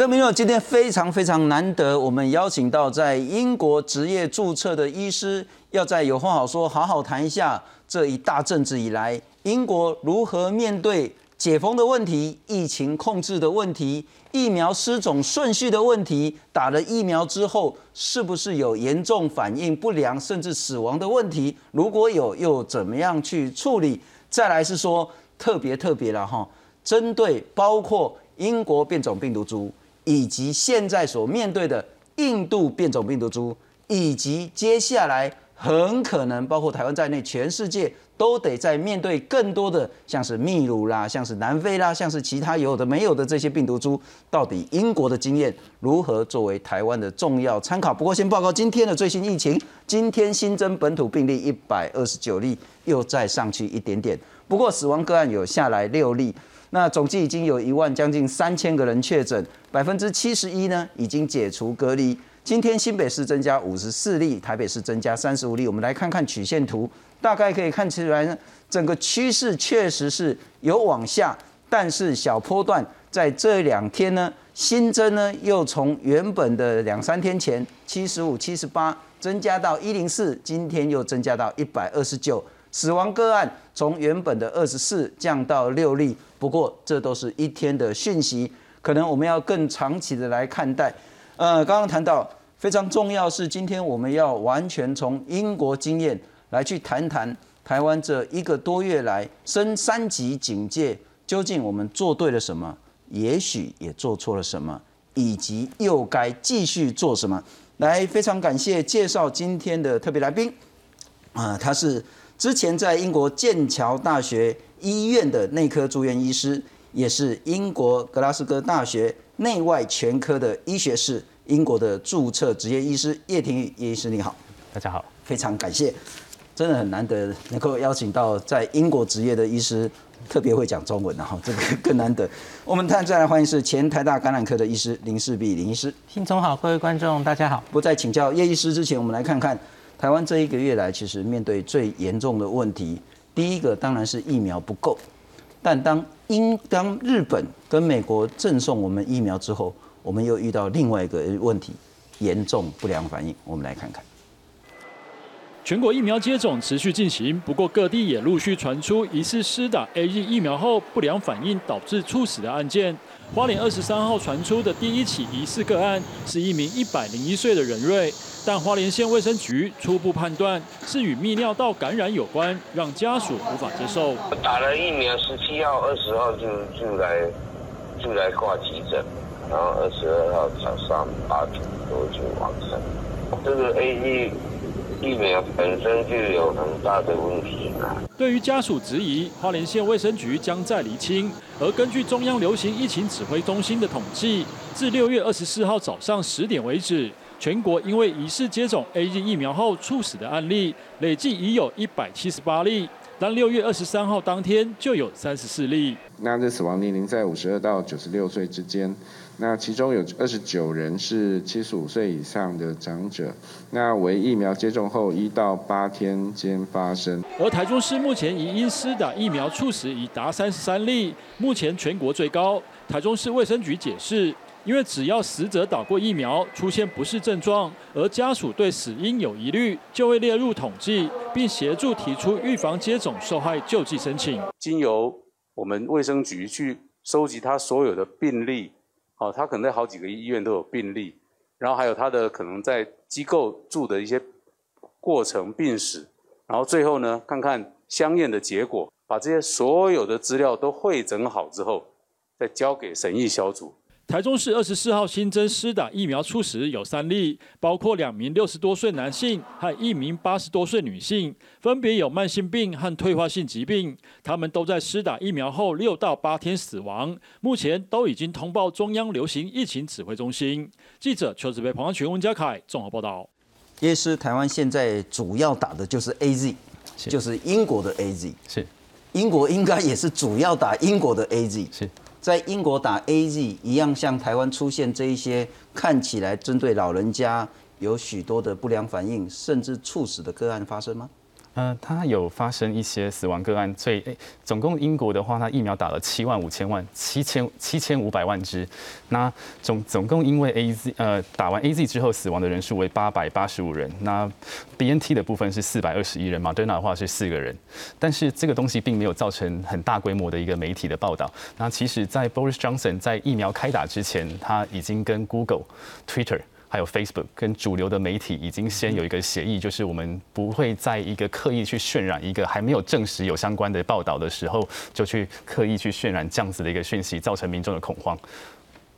国政民友今天非常非常难得，我们邀请到在英国职业注册的医师，要在有。话好说，好好谈一下这一大阵子以来，英国如何面对解封的问题、疫情控制的问题、疫苗失种顺序的问题，打了疫苗之后是不是有。严重反应不良甚至死亡的问题？如果有，又怎么样去处理？再来是说特别特别了哈，针对包括英国变种病毒株。以及现在所面对的印度变种病毒株，以及接下来很可能包括台湾在内，全世界都得在面对更多的像是秘鲁啦、像是南非啦、像是其他有的没有的这些病毒株，到底英国的经验如何作为台湾的重要参考？不过先报告今天的最新疫情，今天新增本土病例一百二十九例，又再上去一点点，不过死亡个案有下来六例。那总计已经有一万将近三千个人确诊，百分之七十一呢已经解除隔离。今天新北市增加五十四例，台北市增加三十五例。我们来看看曲线图，大概可以看出来，整个趋势确实是有往下，但是小波段在这两天呢新增呢又从原本的两三天前七十五、七十八增加到一零四，今天又增加到一百二十九。死亡个案从原本的二十四降到六例，不过这都是一天的讯息，可能我们要更长期的来看待。呃，刚刚谈到非常重要是，今天我们要完全从英国经验来去谈谈台湾这一个多月来升三级警戒，究竟我们做对了什么，也许也做错了什么，以及又该继续做什么。来，非常感谢介绍今天的特别来宾，啊，他是。之前在英国剑桥大学医院的内科住院医师，也是英国格拉斯哥大学内外全科的医学士，英国的注册职业医师叶廷宇叶医师，你好，大家好，非常感谢，真的很难得能够邀请到在英国职业的医师，特别会讲中文的哈，这个更难得。我们再来欢迎是前台大感染科的医师林世璧林医师，新总好，各位观众大家好。不在请教叶医师之前，我们来看看。台湾这一个月来，其实面对最严重的问题，第一个当然是疫苗不够。但当英、当日本跟美国赠送我们疫苗之后，我们又遇到另外一个问题，严重不良反应。我们来看看。全国疫苗接种持续进行，不过各地也陆续传出疑似施打 A Z 疫苗后不良反应导致猝死的案件。花莲二十三号传出的第一起疑似个案，是一名一百零一岁的人瑞。但花莲县卫生局初步判断是与泌尿道感染有关，让家属无法接受。打了疫苗，十七号、二十号就就来就来挂急诊，然后二十二号早上八点多就完成。这个 A E 疫苗本身就有很大的问题啊。对于家属质疑，花莲县卫生局将再厘清。而根据中央流行疫情指挥中心的统计，至六月二十四号早上十点为止。全国因为疑似接种 A Z 疫苗后猝死的案例，累计已有一百七十八例，但六月二十三号当天就有三十四例。那这死亡年龄在五十二到九十六岁之间，那其中有二十九人是七十五岁以上的长者，那为疫苗接种后一到八天间发生。而台中市目前已因施打疫苗猝死已达三十三例，目前全国最高。台中市卫生局解释。因为只要死者打过疫苗，出现不适症状，而家属对死因有疑虑，就会列入统计，并协助提出预防接种受害救济申请。经由我们卫生局去收集他所有的病例，哦，他可能在好几个医院都有病例，然后还有他的可能在机构住的一些过程病史，然后最后呢，看看相验的结果，把这些所有的资料都汇整好之后，再交给审议小组。台中市二十四号新增施打疫苗初始有三例，包括两名六十多岁男性和一名八十多岁女性，分别有慢性病和退化性疾病。他们都在施打疫苗后六到八天死亡，目前都已经通报中央流行疫情指挥中心。记者邱子培、彭安群、温家凯综合报道。也是台湾现在主要打的就是 A Z，就是英国的 A Z。是，英国应该也是主要打英国的 A Z。是。在英国打 A Z 一样，像台湾出现这一些看起来针对老人家有许多的不良反应，甚至猝死的个案发生吗？呃，它有发生一些死亡个案，所以诶总共英国的话，它疫苗打了七万五千万七千七千五百万支，那总总共因为 A Z 呃打完 A Z 之后死亡的人数为八百八十五人，那 B N T 的部分是四百二十一人马德纳的话是四个人，但是这个东西并没有造成很大规模的一个媒体的报道。那其实，在 Boris Johnson 在疫苗开打之前，他已经跟 Google、Twitter。还有 Facebook 跟主流的媒体已经先有一个协议，就是我们不会在一个刻意去渲染一个还没有证实有相关的报道的时候，就去刻意去渲染这样子的一个讯息，造成民众的恐慌。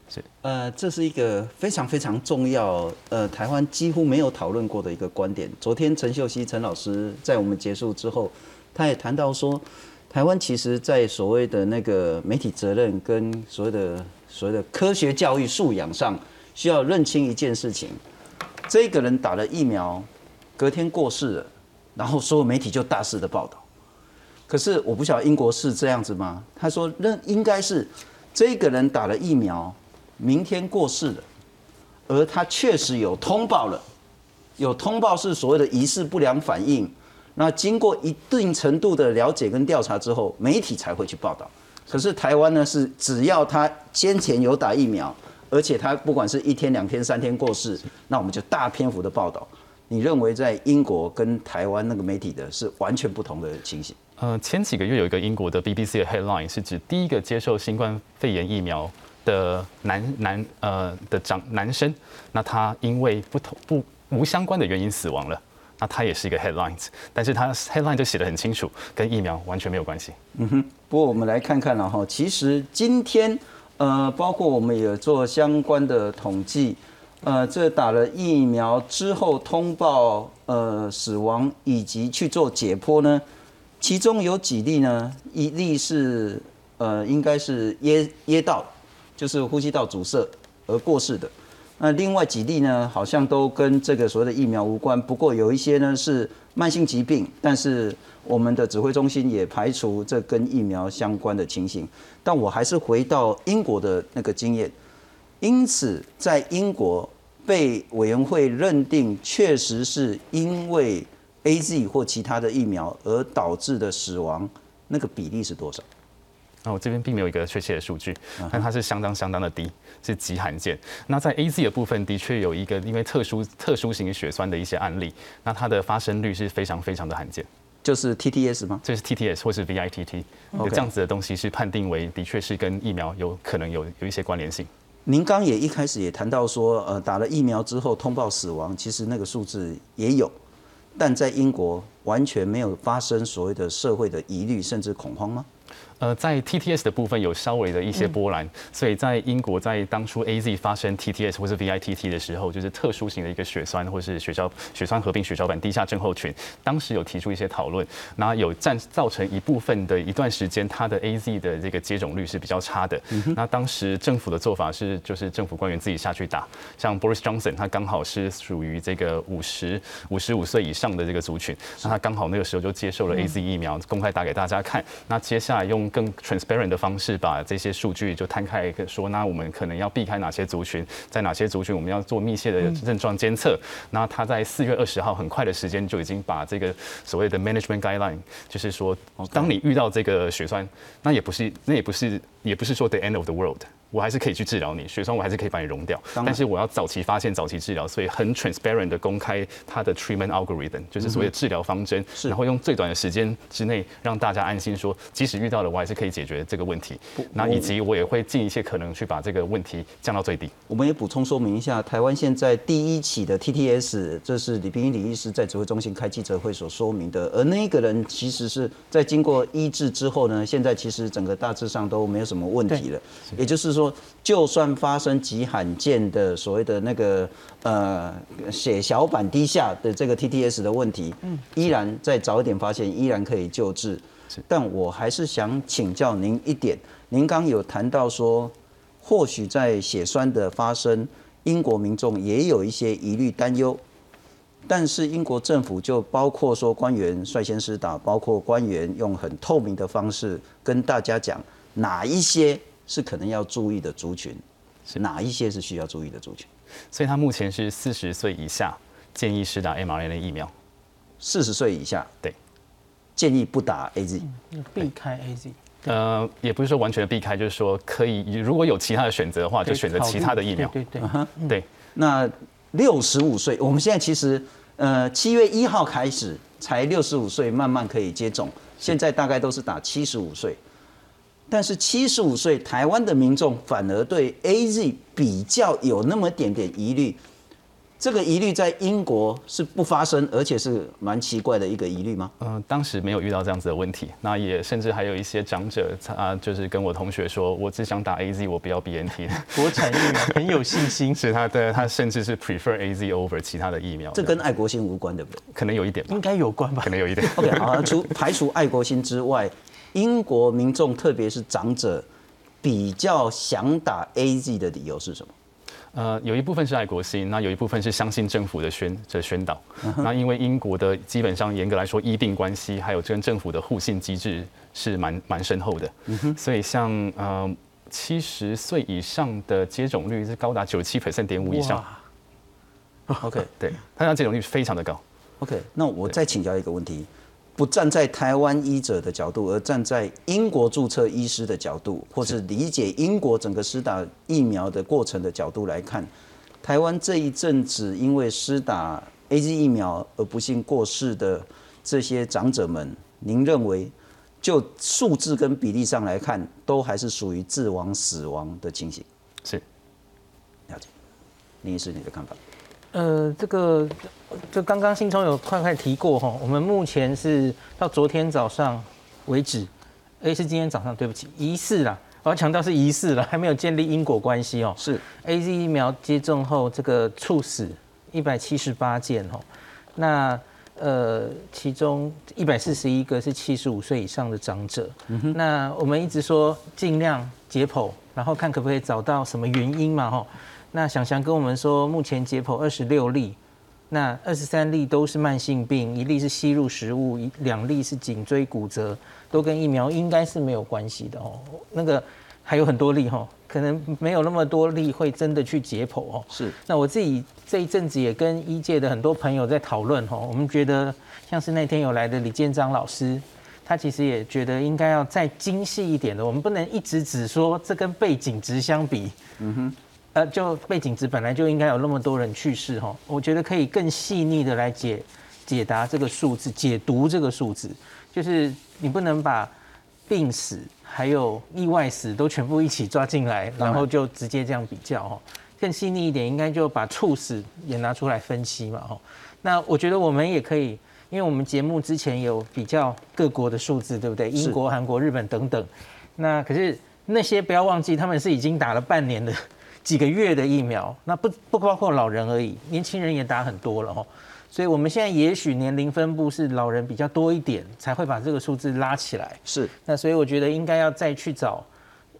是呃，这是一个非常非常重要，呃，台湾几乎没有讨论过的一个观点。昨天陈秀熙陈老师在我们结束之后，他也谈到说，台湾其实在所谓的那个媒体责任跟所谓的所谓的科学教育素养上。需要认清一件事情：这个人打了疫苗，隔天过世了，然后所有媒体就大肆的报道。可是我不晓得英国是这样子吗？他说，认应该是这个人打了疫苗，明天过世了，而他确实有通报了，有通报是所谓的疑似不良反应。那经过一定程度的了解跟调查之后，媒体才会去报道。可是台湾呢，是只要他先前有打疫苗。而且他不管是一天、两天、三天过世，那我们就大篇幅的报道。你认为在英国跟台湾那个媒体的是完全不同的情形？呃，前几个月有一个英国的 BBC 的 headline 是指第一个接受新冠肺炎疫苗的男男呃的长男生，那他因为不同不无相关的原因死亡了，那他也是一个 headlines，但是他 headline 就写得很清楚，跟疫苗完全没有关系。嗯哼，不过我们来看看了哈，其实今天。呃，包括我们也做相关的统计，呃，这打了疫苗之后通报呃死亡以及去做解剖呢，其中有几例呢？一例是呃应该是噎噎到，就是呼吸道阻塞而过世的。那另外几例呢，好像都跟这个所谓的疫苗无关。不过有一些呢是慢性疾病，但是。我们的指挥中心也排除这跟疫苗相关的情形，但我还是回到英国的那个经验，因此在英国被委员会认定确实是因为 A Z 或其他的疫苗而导致的死亡，那个比例是多少？那我这边并没有一个确切的数据，但它是相当相当的低，是极罕见。那在 A Z 的部分，的确有一个因为特殊特殊型血栓的一些案例，那它的发生率是非常非常的罕见。就是 TTS 吗？这是 TTS 或是 VITT，有这样子的东西是判定为的确是跟疫苗有可能有有一些关联性。您刚也一开始也谈到说，呃，打了疫苗之后通报死亡，其实那个数字也有，但在英国完全没有发生所谓的社会的疑虑甚至恐慌吗？呃，在 TTS 的部分有稍微的一些波澜，所以在英国在当初 AZ 发生 TTS 或是 VITT 的时候，就是特殊型的一个血栓或是血小血栓合并血小板低下症候群，当时有提出一些讨论，那有占造成一部分的一段时间，它的 AZ 的这个接种率是比较差的。那当时政府的做法是，就是政府官员自己下去打，像 Boris Johnson 他刚好是属于这个五十五十五岁以上的这个族群，那他刚好那个时候就接受了 AZ 疫苗，公开打给大家看。那接下来用更 transparent 的方式把这些数据就摊开，说那我们可能要避开哪些族群，在哪些族群我们要做密切的症状监测。那他在四月二十号很快的时间就已经把这个所谓的 management guideline，就是说，当你遇到这个血栓，那也不是，那也不是，也不是说 the end of the world。我还是可以去治疗你血栓，我还是可以把你溶掉。但是我要早期发现、早期治疗，所以很 transparent 的公开它的 treatment algorithm，就是所谓的治疗方针，然后用最短的时间之内让大家安心说，即使遇到了，我还是可以解决这个问题。那以及我也会尽一切可能去把这个问题降到最低。我们也补充说明一下，台湾现在第一起的 TTS，这是李冰李医师在指挥中心开记者会所说明的。而那个人其实是在经过医治之后呢，现在其实整个大致上都没有什么问题了。也就是说。说，就算发生极罕见的所谓的那个呃血小板低下的这个 TTS 的问题，嗯，依然在早一点发现，依然可以救治。但我还是想请教您一点，您刚有谈到说，或许在血栓的发生，英国民众也有一些疑虑担忧，但是英国政府就包括说官员率先施打，包括官员用很透明的方式跟大家讲哪一些。是可能要注意的族群，是哪一些是需要注意的族群？所以他目前是四十岁以下建议是打 mRNA 疫苗。四十岁以下，对建议不打 A Z。避开 A Z。呃，也不是说完全的避开，就是说可以，如果有其他的选择的话，就选择其他的疫苗。对对对，对。那六十五岁，我们现在其实呃七月一号开始才六十五岁慢慢可以接种，现在大概都是打七十五岁。但是七十五岁台湾的民众反而对 A Z 比较有那么点点疑虑。这个疑虑在英国是不发生，而且是蛮奇怪的一个疑虑吗？嗯，当时没有遇到这样子的问题。那也甚至还有一些长者，他，就是跟我同学说，我只想打 A Z，我不要 B N T。国产疫苗很有信心，是他的，他甚至是 prefer A Z over 其他的疫苗。这跟爱国心无关，对不对？可能有一点，应该有关吧？可能有一点。OK，好，除排除爱国心之外，英国民众特别是长者比较想打 A Z 的理由是什么？呃，有一部分是爱国心，那有一部分是相信政府的宣这宣导。那因为英国的基本上严格来说医病关系，还有跟政府的互信机制是蛮蛮深厚的，所以像呃七十岁以上的接种率是高达九十七 percent 点五以上。OK，对，它的接种率非常的高。OK，那我再请教一个问题。不站在台湾医者的角度，而站在英国注册医师的角度，或是理解英国整个施打疫苗的过程的角度来看，台湾这一阵子因为施打 A Z 疫苗而不幸过世的这些长者们，您认为就数字跟比例上来看，都还是属于致亡死亡的情形？是，了解。林医师，你的看法？呃，这个就刚刚新聪有快快提过哈，我们目前是到昨天早上为止，哎是今天早上，对不起，疑似啦，我要强调是疑似了，还没有建立因果关系哦。是 A Z 疫苗接种后这个猝死一百七十八件哦，那呃其中一百四十一个是七十五岁以上的长者，那我们一直说尽量解剖，然后看可不可以找到什么原因嘛哈。那想想跟我们说，目前解剖二十六例，那二十三例都是慢性病，一例是吸入食物，一两例是颈椎骨折，都跟疫苗应该是没有关系的哦。那个还有很多例哈，可能没有那么多例会真的去解剖哦。是。那我自己这一阵子也跟医界的很多朋友在讨论哈，我们觉得像是那天有来的李建章老师，他其实也觉得应该要再精细一点的，我们不能一直只说这跟背景值相比。嗯哼。呃，就背景值本来就应该有那么多人去世哈，我觉得可以更细腻的来解解答这个数字，解读这个数字，就是你不能把病死还有意外死都全部一起抓进来，然后就直接这样比较哈，更细腻一点，应该就把猝死也拿出来分析嘛哈。那我觉得我们也可以，因为我们节目之前有比较各国的数字，对不对？英国、韩国、日本等等。那可是那些不要忘记，他们是已经打了半年的。几个月的疫苗，那不不包括老人而已，年轻人也打很多了哦，所以我们现在也许年龄分布是老人比较多一点，才会把这个数字拉起来。是，那所以我觉得应该要再去找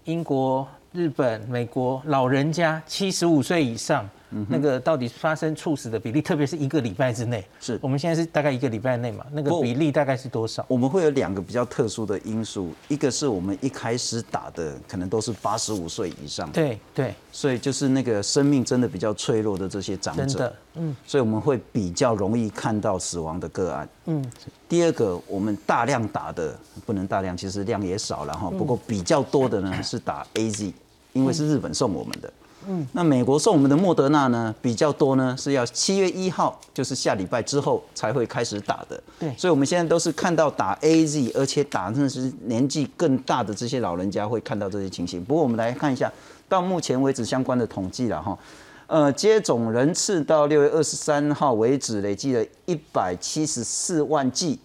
英国、日本、美国老人家七十五岁以上。那个到底发生猝死的比例，特别是一个礼拜之内，是我们现在是大概一个礼拜内嘛？那个比例大概是多少？我们会有两个比较特殊的因素，一个是我们一开始打的可能都是八十五岁以上，对对，所以就是那个生命真的比较脆弱的这些长者，嗯，所以我们会比较容易看到死亡的个案，嗯。第二个，我们大量打的不能大量，其实量也少了哈，不过比较多的呢是打 A Z，因为是日本送我们的。嗯，那美国送我们的莫德纳呢比较多呢，是要七月一号，就是下礼拜之后才会开始打的。对，所以我们现在都是看到打 A Z，而且打的是年纪更大的这些老人家会看到这些情形。不过我们来看一下，到目前为止相关的统计了哈，呃，接种人次到六月二十三号为止，累计了一百七十四万剂，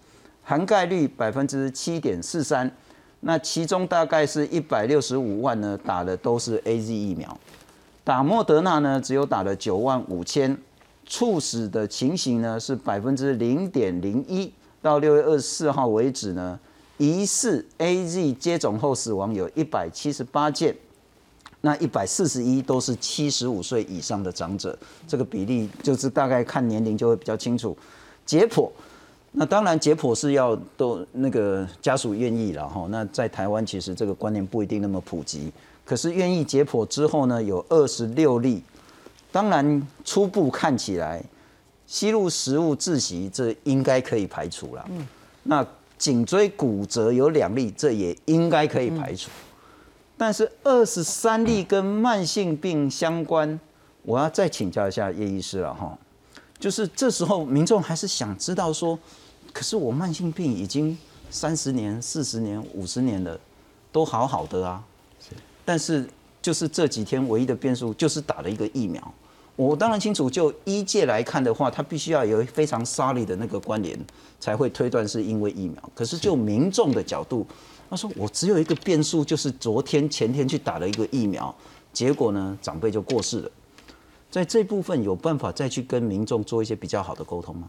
涵盖率百分之七点四三。那其中大概是一百六十五万呢，打的都是 A Z 疫苗。打莫德纳呢，只有打了九万五千，猝死的情形呢是百分之零点零一。到六月二十四号为止呢，疑似 A Z 接种后死亡有一百七十八件，那一百四十一都是七十五岁以上的长者，这个比例就是大概看年龄就会比较清楚。解剖，那当然解剖是要都那个家属愿意了哈。那在台湾其实这个观念不一定那么普及。可是愿意解剖之后呢，有二十六例。当然初步看起来，吸入食物窒息这应该可以排除了。嗯。那颈椎骨折有两例，这也应该可以排除。但是二十三例跟慢性病相关，我要再请教一下叶医师了哈。就是这时候民众还是想知道说，可是我慢性病已经三十年、四十年、五十年了，都好好的啊。但是就是这几天唯一的变数就是打了一个疫苗。我当然清楚，就医界来看的话，它必须要有非常 solid 的那个关联，才会推断是因为疫苗。可是就民众的角度，他说我只有一个变数，就是昨天前天去打了一个疫苗，结果呢长辈就过世了。在这部分有办法再去跟民众做一些比较好的沟通吗？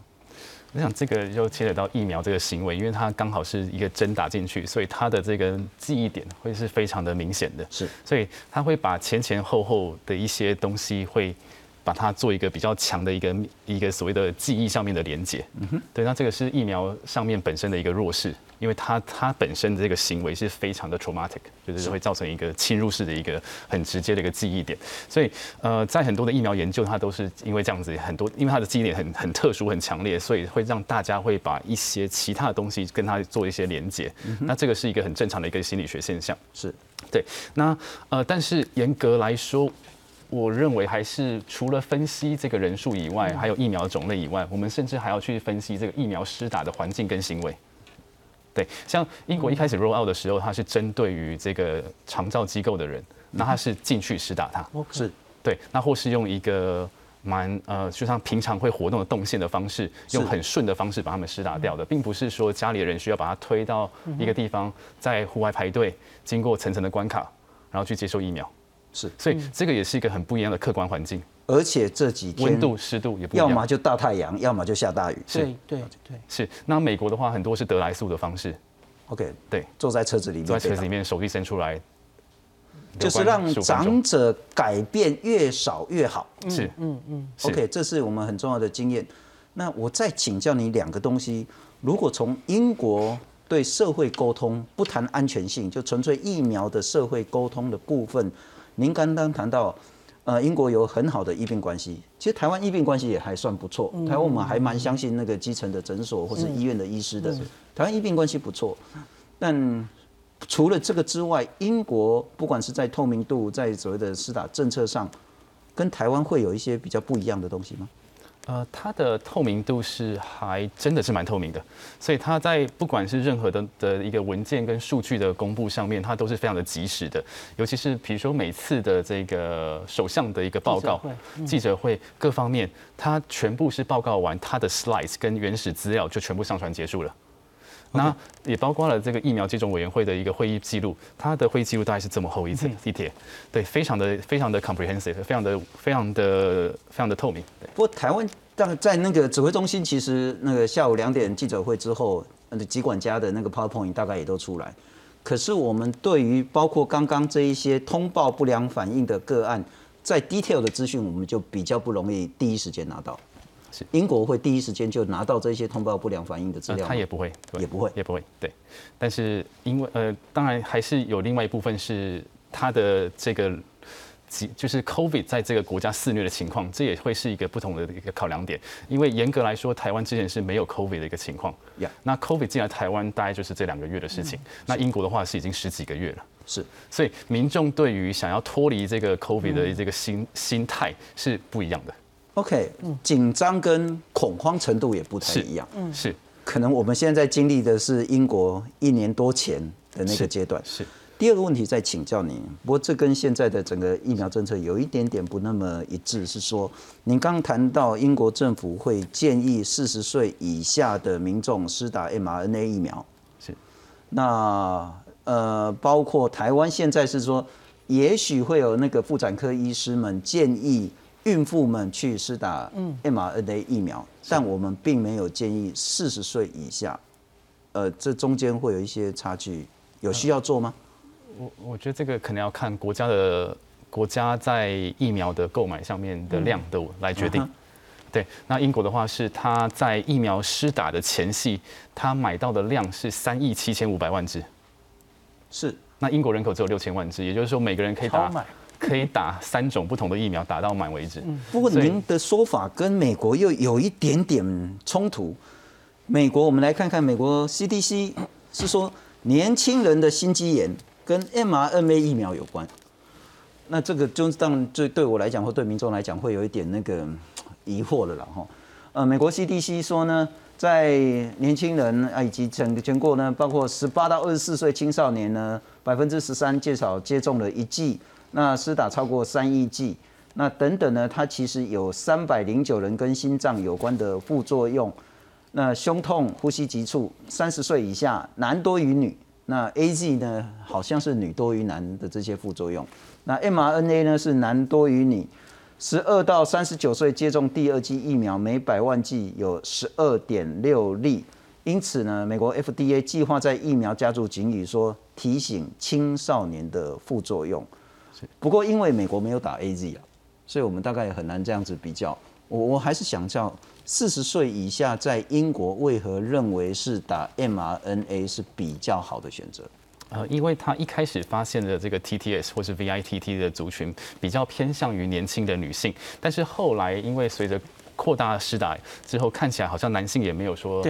我想这个就牵扯到疫苗这个行为，因为它刚好是一个针打进去，所以它的这个记忆点会是非常的明显的。是，所以它会把前前后后的一些东西会。把它做一个比较强的一个一个所谓的记忆上面的连接，嗯哼，对，那这个是疫苗上面本身的一个弱势，因为它它本身的这个行为是非常的 traumatic，就是会造成一个侵入式的一个很直接的一个记忆点，所以呃，在很多的疫苗研究，它都是因为这样子很多，因为它的记忆点很很特殊很强烈，所以会让大家会把一些其他的东西跟它做一些连接，那这个是一个很正常的一个心理学现象，是。对，那呃，但是严格来说。我认为还是除了分析这个人数以外，还有疫苗种类以外，我们甚至还要去分析这个疫苗施打的环境跟行为。对，像英国一开始 roll out 的时候，它是针对于这个长照机构的人，那他是进去施打它，是。对，那或是用一个蛮呃，就像平常会活动的动线的方式，用很顺的方式把他们施打掉的，并不是说家里的人需要把他推到一个地方，在户外排队，经过层层的关卡，然后去接受疫苗。是，所以这个也是一个很不一样的客观环境，而且这几天温度、湿度也不一样，要么就大太阳，要么就下大雨。是，对对是。那美国的话，很多是得来速的方式。OK，对，坐在车子里面，坐在车子里面，手机伸出来，就是让长者改变越少越好。是，嗯嗯。OK，这是我们很重要的经验。那我再请教你两个东西，如果从英国对社会沟通，不谈安全性，就纯粹疫苗的社会沟通的部分。您刚刚谈到，呃，英国有很好的医病关系，其实台湾医病关系也还算不错。台湾我们还蛮相信那个基层的诊所或是医院的医师的。台湾医病关系不错，但除了这个之外，英国不管是在透明度，在所谓的施打政策上，跟台湾会有一些比较不一样的东西吗？呃，它的透明度是还真的是蛮透明的，所以它在不管是任何的的一个文件跟数据的公布上面，它都是非常的及时的。尤其是比如说每次的这个首相的一个报告、记者会各方面，它全部是报告完，它的 slides 跟原始资料就全部上传结束了。那也包括了这个疫苗接种委员会的一个会议记录，它的会议记录大概是这么厚一层地铁，对，非常的非常的 comprehensive，非常的非常的非常的透明。不过台湾在在那个指挥中心，其实那个下午两点记者会之后，那个疾管家的那个 PowerPoint 大概也都出来。可是我们对于包括刚刚这一些通报不良反应的个案，在 detail 的资讯，我们就比较不容易第一时间拿到。英国会第一时间就拿到这些通报不良反应的资料他也不会，也不会，也不会。对，但是因为呃，当然还是有另外一部分是他的这个，就是 COVID 在这个国家肆虐的情况，这也会是一个不同的一个考量点。因为严格来说，台湾之前是没有 COVID 的一个情况。呀，那 COVID 进来台湾大概就是这两个月的事情。那英国的话是已经十几个月了。是，所以民众对于想要脱离这个 COVID 的这个心心态是不一样的。OK，紧张跟恐慌程度也不太一样。嗯，是，可能我们现在经历的是英国一年多前的那个阶段。是。第二个问题再请教您，不过这跟现在的整个疫苗政策有一点点不那么一致，是说您刚谈到英国政府会建议四十岁以下的民众施打 mRNA 疫苗。是。那呃，包括台湾现在是说，也许会有那个妇产科医师们建议。孕妇们去施打 mRNA 疫苗，但我们并没有建议四十岁以下。呃，这中间会有一些差距，有需要做吗？我我觉得这个可能要看国家的国家在疫苗的购买上面的量度来决定。对，那英国的话是他在疫苗施打的前夕，他买到的量是三亿七千五百万支。是，那英国人口只有六千万支，也就是说每个人可以打。可以打三种不同的疫苗，打到满为止。不过您的说法跟美国又有一点点冲突。美国，我们来看看美国 CDC 是说年轻人的心肌炎跟 mRNA 疫苗有关。那这个就当对对我来讲，或对民众来讲，会有一点那个疑惑了啦哈。呃，美国 CDC 说呢，在年轻人啊以及整个全国呢，包括十八到二十四岁青少年呢，百分之十三至少接种了一剂，那施打超过三亿剂，那等等呢，它其实有三百零九人跟心脏有关的副作用，那胸痛、呼吸急促，三十岁以下男多于女，那 A Z 呢好像是女多于男的这些副作用，那 mRNA 呢是男多于女。十二到三十九岁接种第二剂疫苗，每百万剂有十二点六例。因此呢，美国 FDA 计划在疫苗加注警语，说提醒青少年的副作用。不过，因为美国没有打 AZ 啊，所以我们大概也很难这样子比较。我我还是想叫四十岁以下在英国为何认为是打 mRNA 是比较好的选择？呃，因为他一开始发现的这个 TTS 或是 VITT 的族群比较偏向于年轻的女性，但是后来因为随着扩大施打之后，看起来好像男性也没有说。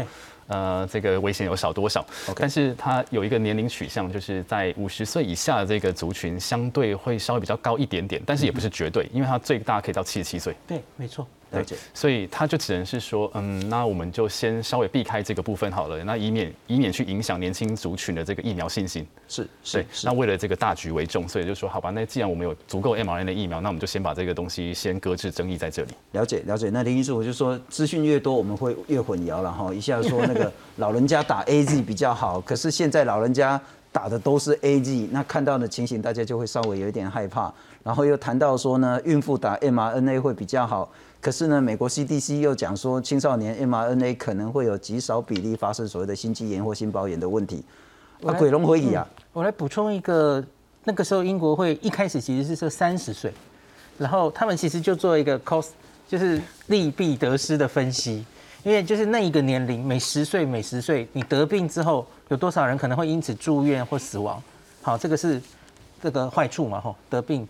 呃，这个危险有少多少？但是它有一个年龄取向，就是在五十岁以下的这个族群，相对会稍微比较高一点点，但是也不是绝对，因为它最大可以到七十七岁。对，没错。了解，所以他就只能是说，嗯，那我们就先稍微避开这个部分好了，那以免以免去影响年轻族群的这个疫苗信心。是，是。那为了这个大局为重，所以就说，好吧，那既然我们有足够 mRNA 的疫苗，那我们就先把这个东西先搁置争议在这里。了解，了解。那林医师，我就说，资讯越多，我们会越混淆了哈。一下说那个 老人家打 A Z 比较好，可是现在老人家打的都是 A Z，那看到的情形，大家就会稍微有一点害怕。然后又谈到说呢，孕妇打 mRNA 会比较好。可是呢，美国 CDC 又讲说，青少年 mRNA 可能会有极少比例发生所谓的心肌炎或心包炎的问题。啊，鬼龙回忆啊！我来补充一个，那个时候英国会一开始其实是说三十岁，然后他们其实就做一个 cost，就是利弊得失的分析，因为就是那一个年龄，每十岁每十岁，你得病之后有多少人可能会因此住院或死亡？好，这个是这个坏处嘛，吼，得病。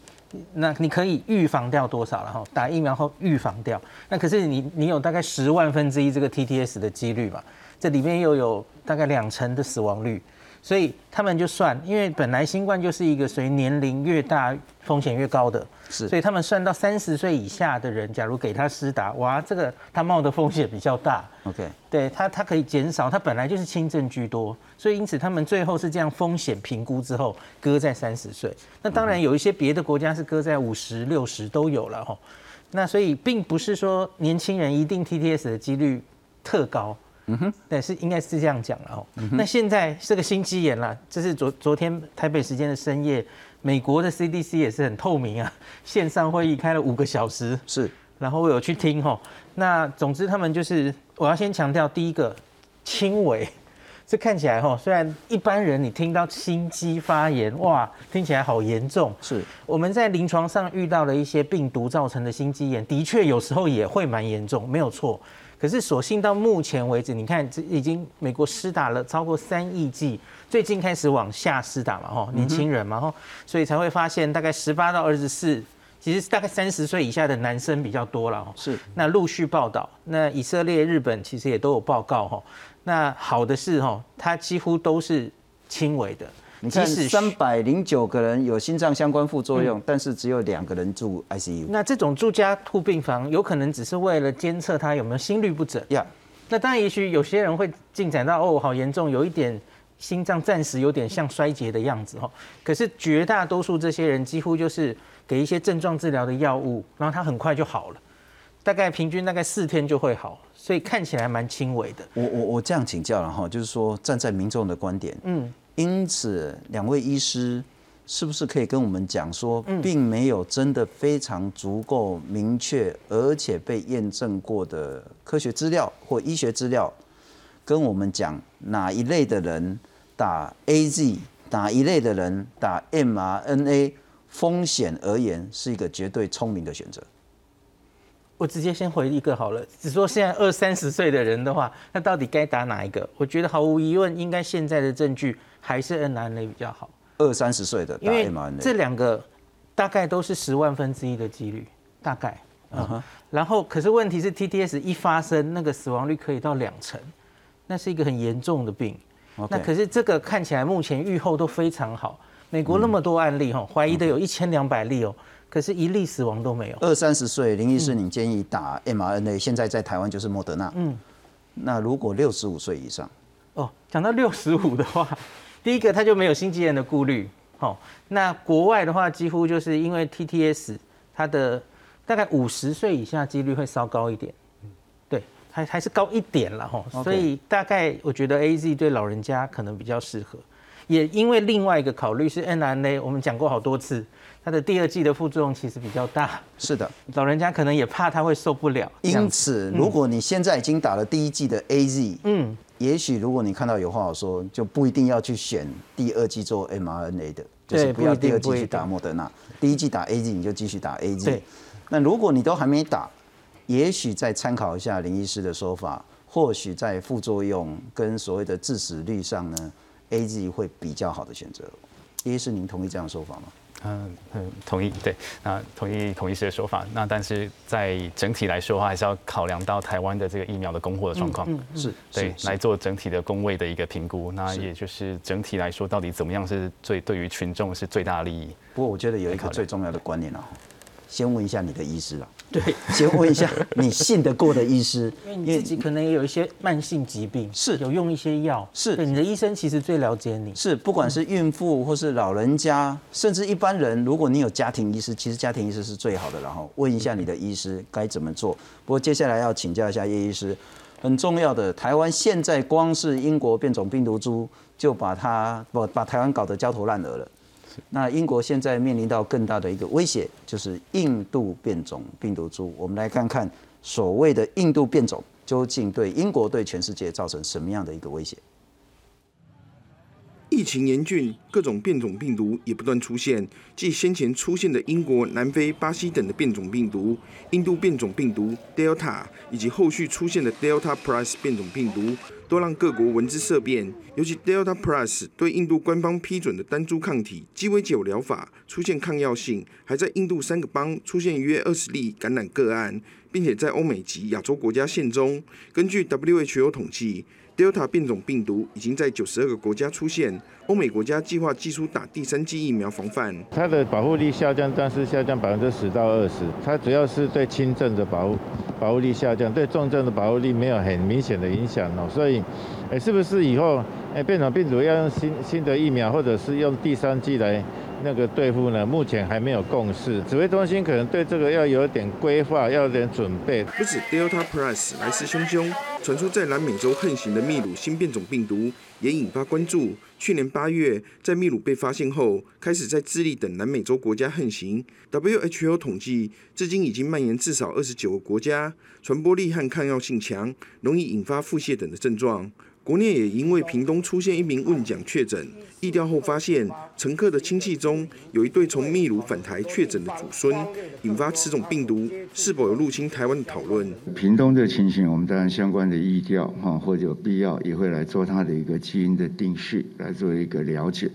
那你可以预防掉多少然后？打疫苗后预防掉，那可是你你有大概十万分之一这个 TTS 的几率嘛？这里面又有大概两成的死亡率。所以他们就算，因为本来新冠就是一个随年龄越大风险越高的，是，所以他们算到三十岁以下的人，假如给他施打，哇，这个他冒的风险比较大。OK，对他，他可以减少，他本来就是轻症居多，所以因此他们最后是这样风险评估之后搁在三十岁。那当然有一些别的国家是搁在五十六十都有了哈。那所以并不是说年轻人一定 TTS 的几率特高。嗯哼，对，是应该是这样讲了哦。那现在这个心肌炎啦，这是昨昨天台北时间的深夜，美国的 CDC 也是很透明啊，线上会议开了五个小时，是，然后我有去听哈。那总之他们就是，我要先强调第一个轻微，这看起来哈，虽然一般人你听到心肌发炎，哇，听起来好严重。是，我们在临床上遇到了一些病毒造成的心肌炎，的确有时候也会蛮严重，没有错。可是，所幸到目前为止，你看，这已经美国施打了超过三亿剂，最近开始往下施打嘛，吼，年轻人嘛，吼，所以才会发现大概十八到二十四，其实大概三十岁以下的男生比较多了，是。那陆续报道，那以色列、日本其实也都有报告，吼。那好的是，吼，它几乎都是轻微的。你看，三百零九个人有心脏相关副作用，但是只有两个人住 ICU。那这种住家护病房，有可能只是为了监测他有没有心律不整。呀，那当然，也许有些人会进展到哦，好严重，有一点心脏暂时有点像衰竭的样子哈。可是绝大多数这些人几乎就是给一些症状治疗的药物，然后他很快就好了，大概平均大概四天就会好，所以看起来蛮轻微的。我我我这样请教了哈，就是说站在民众的观点，嗯。因此，两位医师是不是可以跟我们讲说，并没有真的非常足够明确而且被验证过的科学资料或医学资料，跟我们讲哪一类的人打 A Z，哪一类的人打 m R N A，风险而言是一个绝对聪明的选择。我直接先回一个好了，只说现在二三十岁的人的话，那到底该打哪一个？我觉得毫无疑问，应该现在的证据还是 n r n a 比较好。二三十岁的，因为这两个大概都是十万分之一的几率，大概。嗯哼。然后，可是问题是 TTS 一发生，那个死亡率可以到两成。那是一个很严重的病。那可是这个看起来目前预后都非常好。美国那么多案例哈，怀疑的有一千两百例哦，可是一例死亡都没有。二三十岁，林医师，你建议打 mRNA，现在在台湾就是莫德纳。嗯，那如果六十五岁以上，哦，讲到六十五的话，第一个他就没有心肌炎的顾虑。哦，那国外的话，几乎就是因为 TTS，它的大概五十岁以下几率会稍高一点。对，还还是高一点了哈。所以大概我觉得 A Z 对老人家可能比较适合。也因为另外一个考虑是 n r n a 我们讲过好多次，它的第二季的副作用其实比较大，是的。老人家可能也怕他会受不了。因此，如果你现在已经打了第一季的 AZ，嗯，也许如果你看到有话好说，就不一定要去选第二季做 mRNA 的，就是不要第二季去打莫德纳，第一季打 AZ 你就继续打 AZ。那如果你都还没打，也许再参考一下林医师的说法，或许在副作用跟所谓的致死率上呢，AZ 会比较好的选择。叶医师，您同意这样的说法吗？嗯嗯，同意，对，那同意孔医师的说法。那但是在整体来说的话，还是要考量到台湾的这个疫苗的供货的状况，是，对，是来做整体的工位的一个评估。那也就是整体来说，到底怎么样是最对于群众是最大的利益？不过我觉得有一个最重要的观念啊，先问一下你的医师啊，对，先问一下你信得过的医师，因为你自己可能也有一些慢性疾病，是有用一些药，是对你的医生其实最了解你。是不管是孕妇或是老人家，甚至一般人，如果你有家庭医师，其实家庭医师是最好的。然后问一下你的医师该怎么做。不过接下来要请教一下叶医师，很重要的，台湾现在光是英国变种病毒株就把它不把台湾搞得焦头烂额了。那英国现在面临到更大的一个威胁，就是印度变种病毒株。我们来看看所谓的印度变种究竟对英国、对全世界造成什么样的一个威胁？疫情严峻，各种变种病毒也不断出现，继先前出现的英国、南非、巴西等的变种病毒，印度变种病毒 Delta 以及后续出现的 Delta Plus 变种病毒，都让各国闻之色变。尤其 Delta Plus 对印度官方批准的单株抗体鸡尾酒疗法出现抗药性，还在印度三个邦出现约二十例感染个案，并且在欧美及亚洲国家现中。根据 WHO 统计。Delta 变种病毒已经在九十二个国家出现，欧美国家计划寄出打第三剂疫苗防范。它的保护力下降，但是下降百分之十到二十。它主要是对轻症的保护保护力下降，对重症的保护力没有很明显的影响哦。所以，哎，是不是以后哎变种病毒要用新新的疫苗，或者是用第三剂来那个对付呢？目前还没有共识。指挥中心可能对这个要有点规划，要有点准备。不止 Delta Plus 来势汹汹，传出在南美洲横行的秘鲁新变种病毒也引发关注。去年八月，在秘鲁被发现后，开始在智利等南美洲国家横行。WHO 统计，至今已经蔓延至少二十九个国家，传播力和抗药性强，容易引发腹泻等的症状。国内也因为屏东出现一名问奖确诊，疫调后发现乘客的亲戚中有一对从秘鲁返台确诊的祖孙，引发此种病毒是否有入侵台湾的讨论。屏东的情形，我们当然相关的疫调哈，或者有必要也会来做它的一个基因的定序，来做一个了解。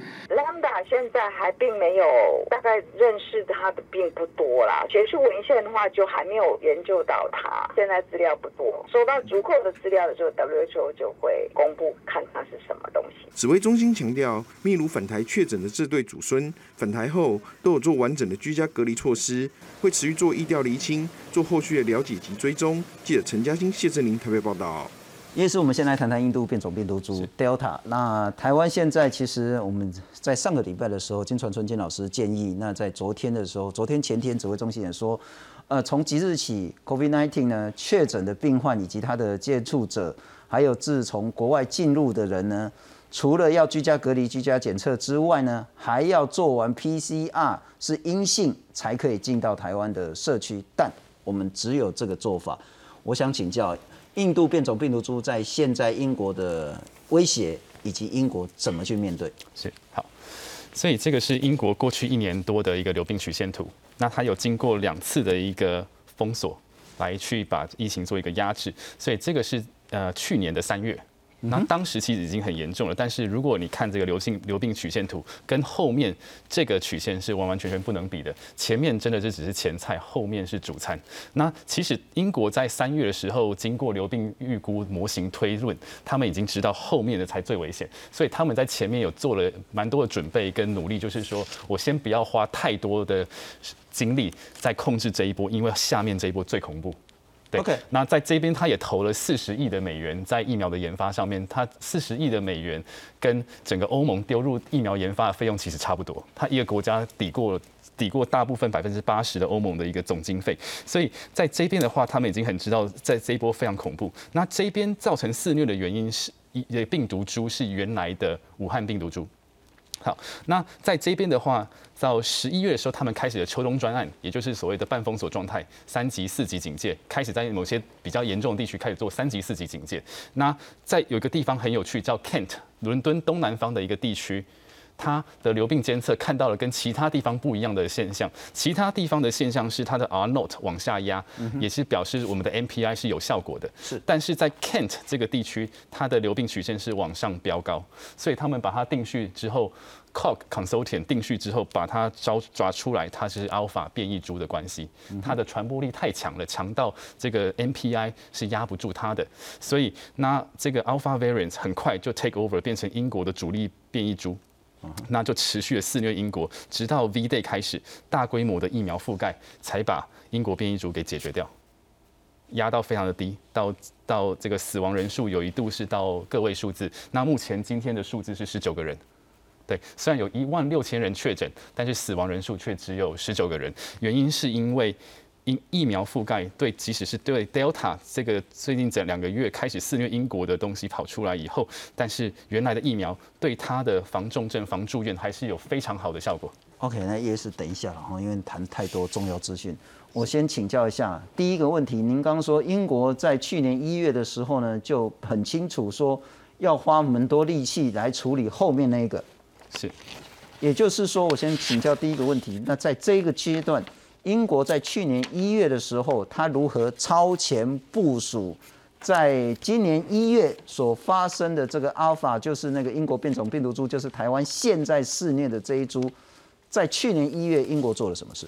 现在还并没有，大概认识他的并不多啦。学术文献的话，就还没有研究到他，现在资料不多。收到足够的资料的时候，WHO 就会公布看他是什么东西。指挥中心强调，秘鲁返台确诊的这对祖孙返台后都有做完整的居家隔离措施，会持续做疫调厘清，做后续的了解及追踪。记者陈嘉欣、谢振林台北报道。叶师，我们先来谈谈印度变种病毒株 Delta。那台湾现在其实我们在上个礼拜的时候，金传春金老师建议，那在昨天的时候，昨天前天指挥中心也说，呃，从即日起，COVID-19 呢确诊的病患以及他的接触者，还有自从国外进入的人呢，除了要居家隔离、居家检测之外呢，还要做完 PCR 是阴性才可以进到台湾的社区。但我们只有这个做法。我想请教。印度变种病毒株在现在英国的威胁，以及英国怎么去面对？是好，所以这个是英国过去一年多的一个流病曲线图。那它有经过两次的一个封锁，来去把疫情做一个压制。所以这个是呃去年的三月，那当时其实已经很严重了，但是如果你看这个流性流病曲线图，跟后面这个曲线是完完全全不能比的。前面真的是只是前菜，后面是主餐。那其实英国在三月的时候，经过流病预估模型推论，他们已经知道后面的才最危险，所以他们在前面有做了蛮多的准备跟努力，就是说我先不要花太多的精力在控制这一波，因为下面这一波最恐怖。对 OK 那在这边他也投了四十亿的美元在疫苗的研发上面，他四十亿的美元跟整个欧盟丢入疫苗研发的费用其实差不多，他一个国家抵过。抵过大部分百分之八十的欧盟的一个总经费，所以在这边的话，他们已经很知道，在这一波非常恐怖。那这边造成肆虐的原因是，一病毒株是原来的武汉病毒株。好，那在这边的话，到十一月的时候，他们开始了秋冬专案，也就是所谓的半封锁状态，三级、四级警戒，开始在某些比较严重的地区开始做三级、四级警戒。那在有一个地方很有趣，叫 Kent，伦敦东南方的一个地区。它的流病监测看到了跟其他地方不一样的现象，其他地方的现象是它的 R note 往下压，也是表示我们的 MPI 是有效果的。是，但是在 Kent 这个地区，它的流病曲线是往上飙高，所以他们把它定序之后 c o g Consultant 定序之后，把它招抓出来，它是 Alpha 变异株的关系，它的传播力太强了，强到这个 MPI 是压不住它的，所以那这个 Alpha variant 很快就 take over 变成英国的主力变异株。那就持续的肆虐英国，直到 V Day 开始大规模的疫苗覆盖，才把英国变异株给解决掉，压到非常的低，到到这个死亡人数有一度是到个位数字。那目前今天的数字是十九个人，对，虽然有一万六千人确诊，但是死亡人数却只有十九个人，原因是因为。因疫苗覆盖对，即使是对 Delta 这个最近这两个月开始肆虐英国的东西跑出来以后，但是原来的疫苗对它的防重症、防住院还是有非常好的效果。OK，那也是等一下了哈，因为谈太多重要资讯，我先请教一下第一个问题。您刚刚说英国在去年一月的时候呢，就很清楚说要花蛮多力气来处理后面那个，是，也就是说，我先请教第一个问题。那在这个阶段，英国在去年一月的时候，它如何超前部署？在今年一月所发生的这个阿尔法，就是那个英国变种病毒株，就是台湾现在肆虐的这一株，在去年一月，英国做了什么事？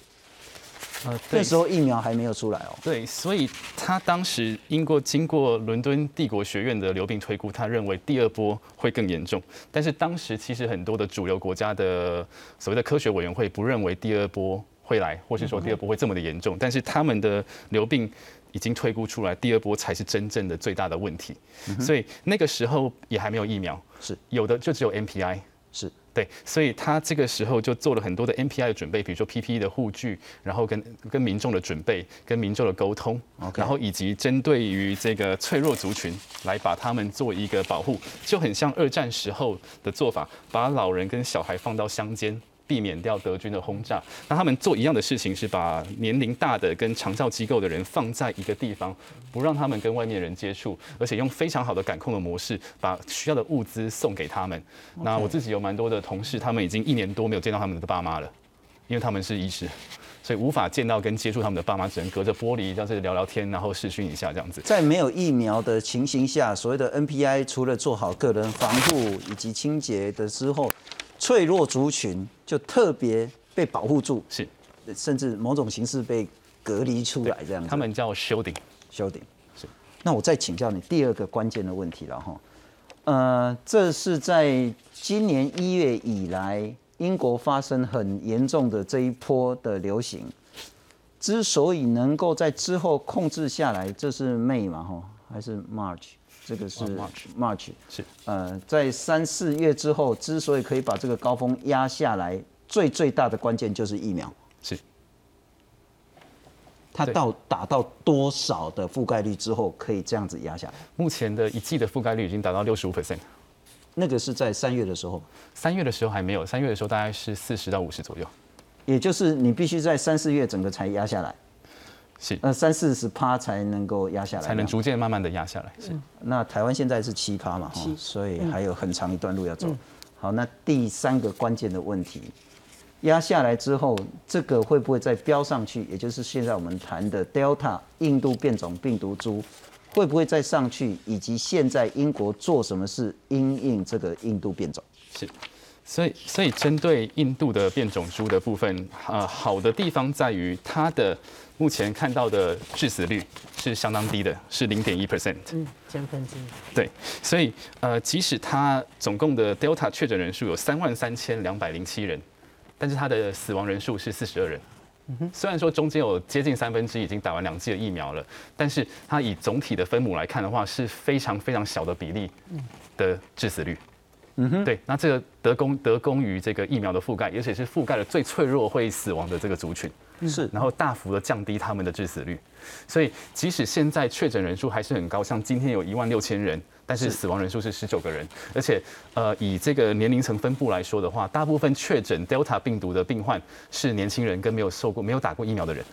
呃，那时候疫苗还没有出来哦。对，所以他当时英国经过伦敦帝国学院的流病推估，他认为第二波会更严重。但是当时其实很多的主流国家的所谓的科学委员会不认为第二波会来，或是说第二波会这么的严重。但是他们的流病已经推估出来，第二波才是真正的最大的问题。所以那个时候也还没有疫苗，是有的就只有 MPI。是对，所以他这个时候就做了很多的 MPI 的准备，比如说 PPE 的护具，然后跟跟民众的准备，跟民众的沟通然后以及针对于这个脆弱族群来把他们做一个保护，就很像二战时候的做法，把老人跟小孩放到乡间。避免掉德军的轰炸，那他们做一样的事情，是把年龄大的跟长照机构的人放在一个地方，不让他们跟外面人接触，而且用非常好的感控的模式，把需要的物资送给他们。那我自己有蛮多的同事，他们已经一年多没有见到他们的爸妈了，因为他们是医师，所以无法见到跟接触他们的爸妈，只能隔着玻璃在这里聊聊天，然后视讯一下这样子。在没有疫苗的情形下，所谓的 NPI 除了做好个人防护以及清洁的之后，脆弱族群就特别被保护住，是，甚至某种形式被隔离出来这样子。他们叫顶是。那我再请教你第二个关键的问题了哈，呃，这是在今年一月以来，英国发生很严重的这一波的流行，之所以能够在之后控制下来，这是 May 嘛哈，还是 March？这个是哦，March March 是呃，在三四月之后，之所以可以把这个高峰压下来，最最大的关键就是疫苗。是。它到达到多少的覆盖率之后，可以这样子压下来？目前的一季的覆盖率已经达到六十五 percent，那个是在三月的时候，三月的时候还没有，三月的时候大概是四十到五十左右。也就是你必须在三四月整个才压下来，是，呃，三四十趴才能够压下来，才能逐渐慢慢的压下来。是，那台湾现在是七趴嘛，哈，所以还有很长一段路要走。好，那第三个关键的问题，压下来之后，这个会不会再飙上去？也就是现在我们谈的 Delta 印度变种病毒株，会不会再上去，以及现在英国做什么事因应这个印度变种？是。所以，所以针对印度的变种株的部分，呃，好的地方在于它的目前看到的致死率是相当低的，是零点一 percent，嗯，千分之一。对，所以呃，即使它总共的 Delta 确诊人数有三万三千两百零七人，但是它的死亡人数是四十二人。虽然说中间有接近三分之一已经打完两剂的疫苗了，但是它以总体的分母来看的话，是非常非常小的比例的致死率。嗯哼，对，那这个得功得功于这个疫苗的覆盖，而且是覆盖了最脆弱会死亡的这个族群，是，然后大幅的降低他们的致死率，所以即使现在确诊人数还是很高，像今天有一万六千人，但是死亡人数是十九个人，而且呃以这个年龄层分布来说的话，大部分确诊 Delta 病毒的病患是年轻人跟没有受过没有打过疫苗的人，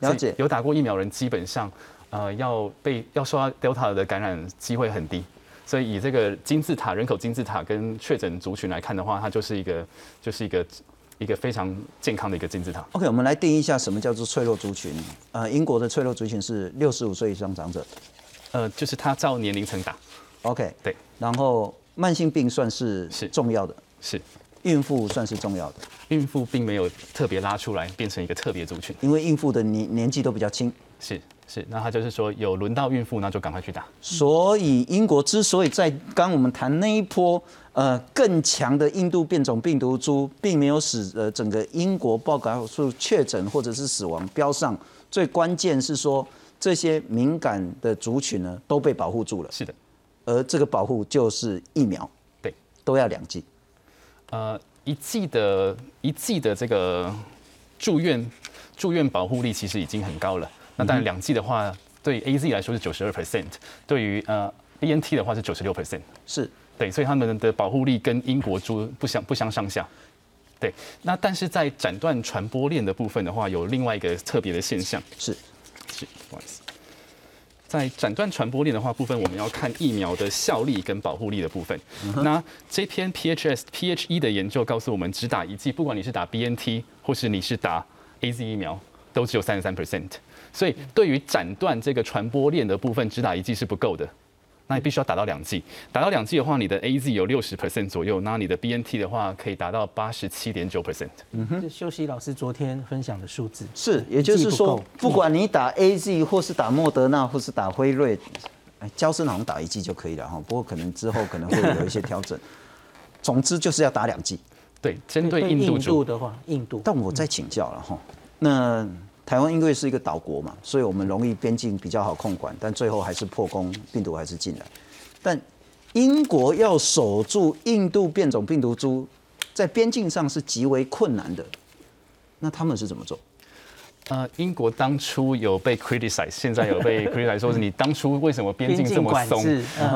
了解，有打过疫苗人基本上呃要被要受到 Delta 的感染机会很低。所以以这个金字塔人口金字塔跟确诊族群来看的话，它就是一个就是一个一个非常健康的一个金字塔。OK，我们来定义一下什么叫做脆弱族群。呃，英国的脆弱族群是六十五岁以上长者，呃，就是他照年龄层打。OK，对。然后慢性病算是是重要的，是孕妇算是重要的。孕妇并没有特别拉出来变成一个特别族群，因为孕妇的年年纪都比较轻。是。是，那他就是说有轮到孕妇，那就赶快去打。所以英国之所以在刚我们谈那一波呃更强的印度变种病毒株，并没有使呃整个英国报告数确诊或者是死亡标上，最关键是说这些敏感的族群呢都被保护住了。是的，而这个保护就是疫苗，对，都要两剂。呃，一剂的一剂的这个住院住院保护力其实已经很高了。那当然，两剂的话，对 A Z 来说是九十二 percent，对于呃 B N T 的话是九十六 percent，是。对，所以他们的保护力跟英国猪不相不相上下。对，那但是在斩断传播链的部分的话，有另外一个特别的现象，是。是不好意思，在斩断传播链的话部分，我们要看疫苗的效力跟保护力的部分。那这篇 P H S P H E 的研究告诉我们，只打一剂，不管你是打 B N T 或是你是打 A Z 疫苗，都只有三十三 percent。所以，对于斩断这个传播链的部分，只打一剂是不够的，那你必须要打到两剂。打到两剂的话，你的 A Z 有六十 percent 左右，那你的 B N T 的话可以达到八十七点九 percent。嗯哼，休息老师昨天分享的数字是，也就是说，不管你打 A Z 或是打莫德纳或是打辉瑞，哎，胶生好像打一剂就可以了哈。不过可能之后可能会有一些调整。总之就是要打两剂。对，针对印度的话，印度。但我再请教了哈，那。台湾因为是一个岛国嘛，所以我们容易边境比较好控管，但最后还是破功，病毒还是进来。但英国要守住印度变种病毒株，在边境上是极为困难的。那他们是怎么做？呃，英国当初有被 criticize，现在有被 criticize，说是你当初为什么边境这么松？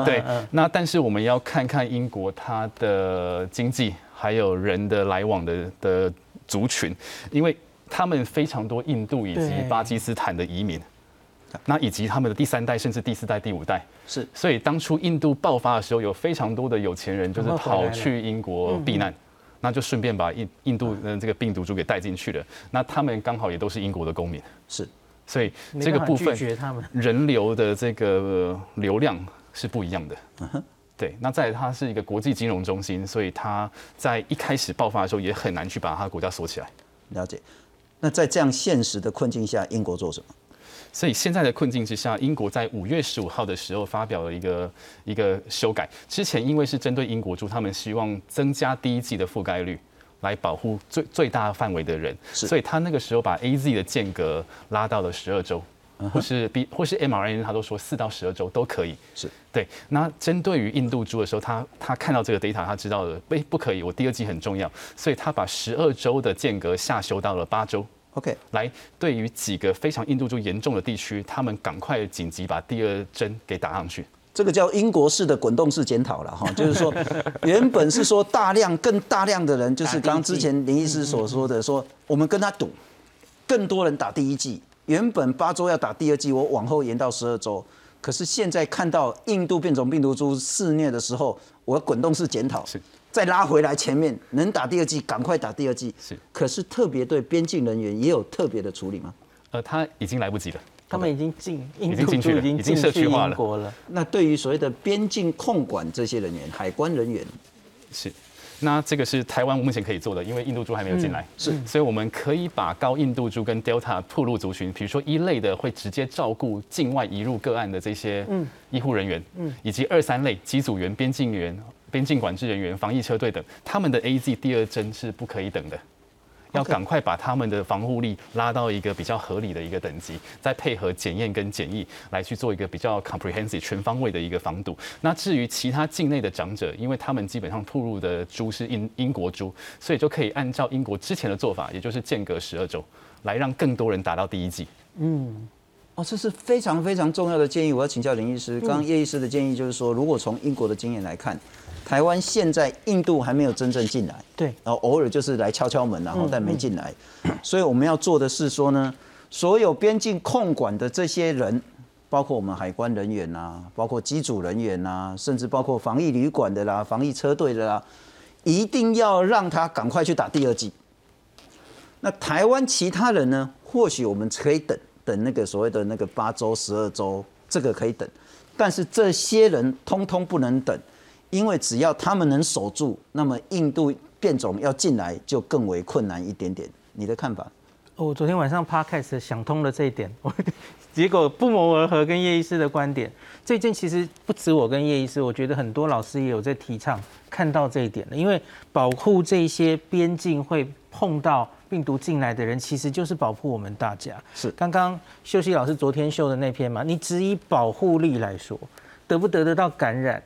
对，那但是我们要看看英国它的经济还有人的来往的的族群，因为。他们非常多印度以及巴基斯坦的移民，那以及他们的第三代甚至第四代、第五代。是，所以当初印度爆发的时候，有非常多的有钱人就是跑去英国避难，那就顺便把印印度的这个病毒株给带进去了。那他们刚好也都是英国的公民，是，所以这个部分人流的这个流量是不一样的。对，那在它是一个国际金融中心，所以它在一开始爆发的时候也很难去把它国家锁起来。了解。那在这样现实的困境下，英国做什么？所以现在的困境之下，英国在五月十五号的时候发表了一个一个修改。之前因为是针对英国猪，他们希望增加第一季的覆盖率，来保护最最大范围的人，所以他那个时候把 A Z 的间隔拉到了十二周，或是 B 或是 M R N，他都说四到十二周都可以。是对。那针对于印度猪的时候，他他看到这个 data，他知道了，哎，不可以，我第二季很重要，所以他把十二周的间隔下修到了八周。OK，来，对于几个非常印度就严重的地区，他们赶快紧急把第二针给打上去。这个叫英国式的滚动式检讨了哈，就是说，原本是说大量更大量的人，就是刚之前林医师所说的，说我们跟他赌，更多人打第一剂，原本八周要打第二剂，我往后延到十二周。可是现在看到印度变种病毒株肆虐的时候，我滚动式检讨。是。再拉回来前面，能打第二季赶快打第二季。是，可是特别对边境人员也有特别的处理吗？呃，他已经来不及了。他们已经进印已经进去了度已经社区化了英国了。那对于所谓的边境控管这些人员、海关人员，是。那这个是台湾目前可以做的，因为印度猪还没有进来，是，所以我们可以把高印度猪跟 Delta 铺路族群，比如说一类的会直接照顾境外移入个案的这些医护人员，嗯以及二三类机组员、边境员、边境管制人员、防疫车队等，他们的 A Z 第二针是不可以等的。要赶快把他们的防护力拉到一个比较合理的一个等级，再配合检验跟检疫来去做一个比较 comprehensive 全方位的一个防堵。那至于其他境内的长者，因为他们基本上铺入的猪是英英国猪，所以就可以按照英国之前的做法，也就是间隔十二周，来让更多人达到第一剂。嗯，哦，这是非常非常重要的建议。我要请教林医师，刚刚叶医师的建议就是说，如果从英国的经验来看，台湾现在印度还没有真正进来，对，然后偶尔就是来敲敲门，然后嗯但没进来，所以我们要做的是说呢，所有边境控管的这些人，包括我们海关人员呐、包括机组人员呐、甚至包括防疫旅馆的啦、防疫车队的啦，一定要让他赶快去打第二剂。那台湾其他人呢？或许我们可以等等那个所谓的那个八周、十二周，这个可以等，但是这些人通通不能等，因为只要他们能守住，那么印度变种要进来就更为困难一点点。你的看法？我哦昨天晚上 podcast 想通了这一点，我结果不谋而合，跟叶医师的观点。最近其实不止我跟叶医师，我觉得很多老师也有在提倡看到这一点的，因为保护这些边境会碰到病毒进来的人，其实就是保护我们大家。是刚刚秀熙老师昨天秀的那篇嘛，你只以保护力来说，得不得得到感染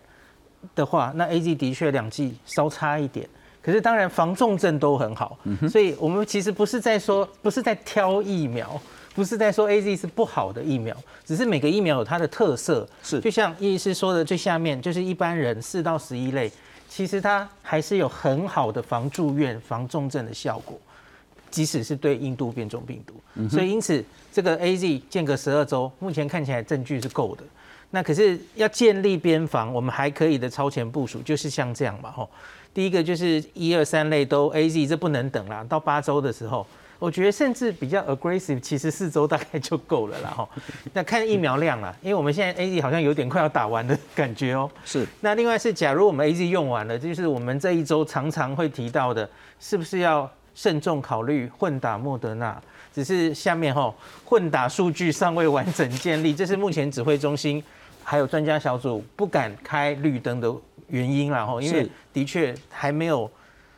的话，那 A Z 的确两剂稍差一点。可是当然防重症都很好，所以我们其实不是在说，不是在挑疫苗，不是在说 A Z 是不好的疫苗，只是每个疫苗有它的特色。是就像叶医师说的，最下面就是一般人四到十一类，其实它还是有很好的防住院、防重症的效果，即使是对印度变种病毒。所以因此这个 A Z 间隔十二周，目前看起来证据是够的。那可是要建立边防，我们还可以的超前部署，就是像这样嘛，吼。第一个就是一二三类都 A Z，这不能等啦。到八周的时候，我觉得甚至比较 aggressive，其实四周大概就够了啦，吼。那看疫苗量啦，因为我们现在 A Z 好像有点快要打完的感觉哦、是那另外是，假如我们 A Z 用完了，就是我们这一周常常会提到的，是不是要慎重考虑混打莫德纳？只是下面吼混打数据尚未完整建立，这是目前指挥中心还有专家小组不敢开绿灯的原因啦吼，因为的确还没有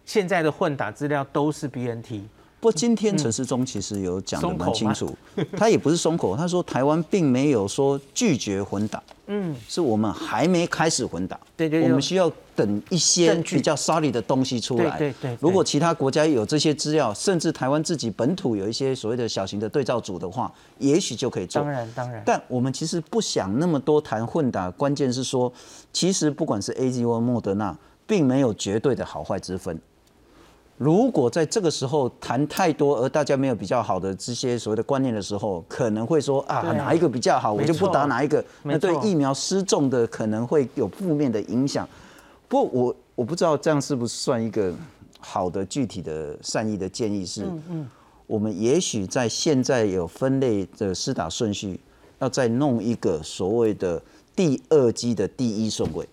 现在的混打资料都是 B N T。不过今天陈世忠其实有讲的蛮清楚，他也不是松口，他说台湾并没有说拒绝混打，嗯，是我们还没开始混打，对对对。我们需要等一些比较 solid 的东西出来。对对如果其他国家有这些资料，甚至台湾自己本土有一些所谓的小型的对照组的话，也许就可以做。当然当然，但我们其实不想那么多谈混打，关键是说，其实不管是 A Z 或莫德纳，并没有绝对的好坏之分。如果在这个时候谈太多，而大家没有比较好的这些所谓的观念的时候，可能会说啊哪一个比较好，我就不打哪一个，那对疫苗失重的可能会有负面的影响。不过我我不知道这样是不是算一个好的具体的善意的建议是，嗯嗯，我们也许在现在有分类的施打顺序，要再弄一个所谓的第二季的第一顺位，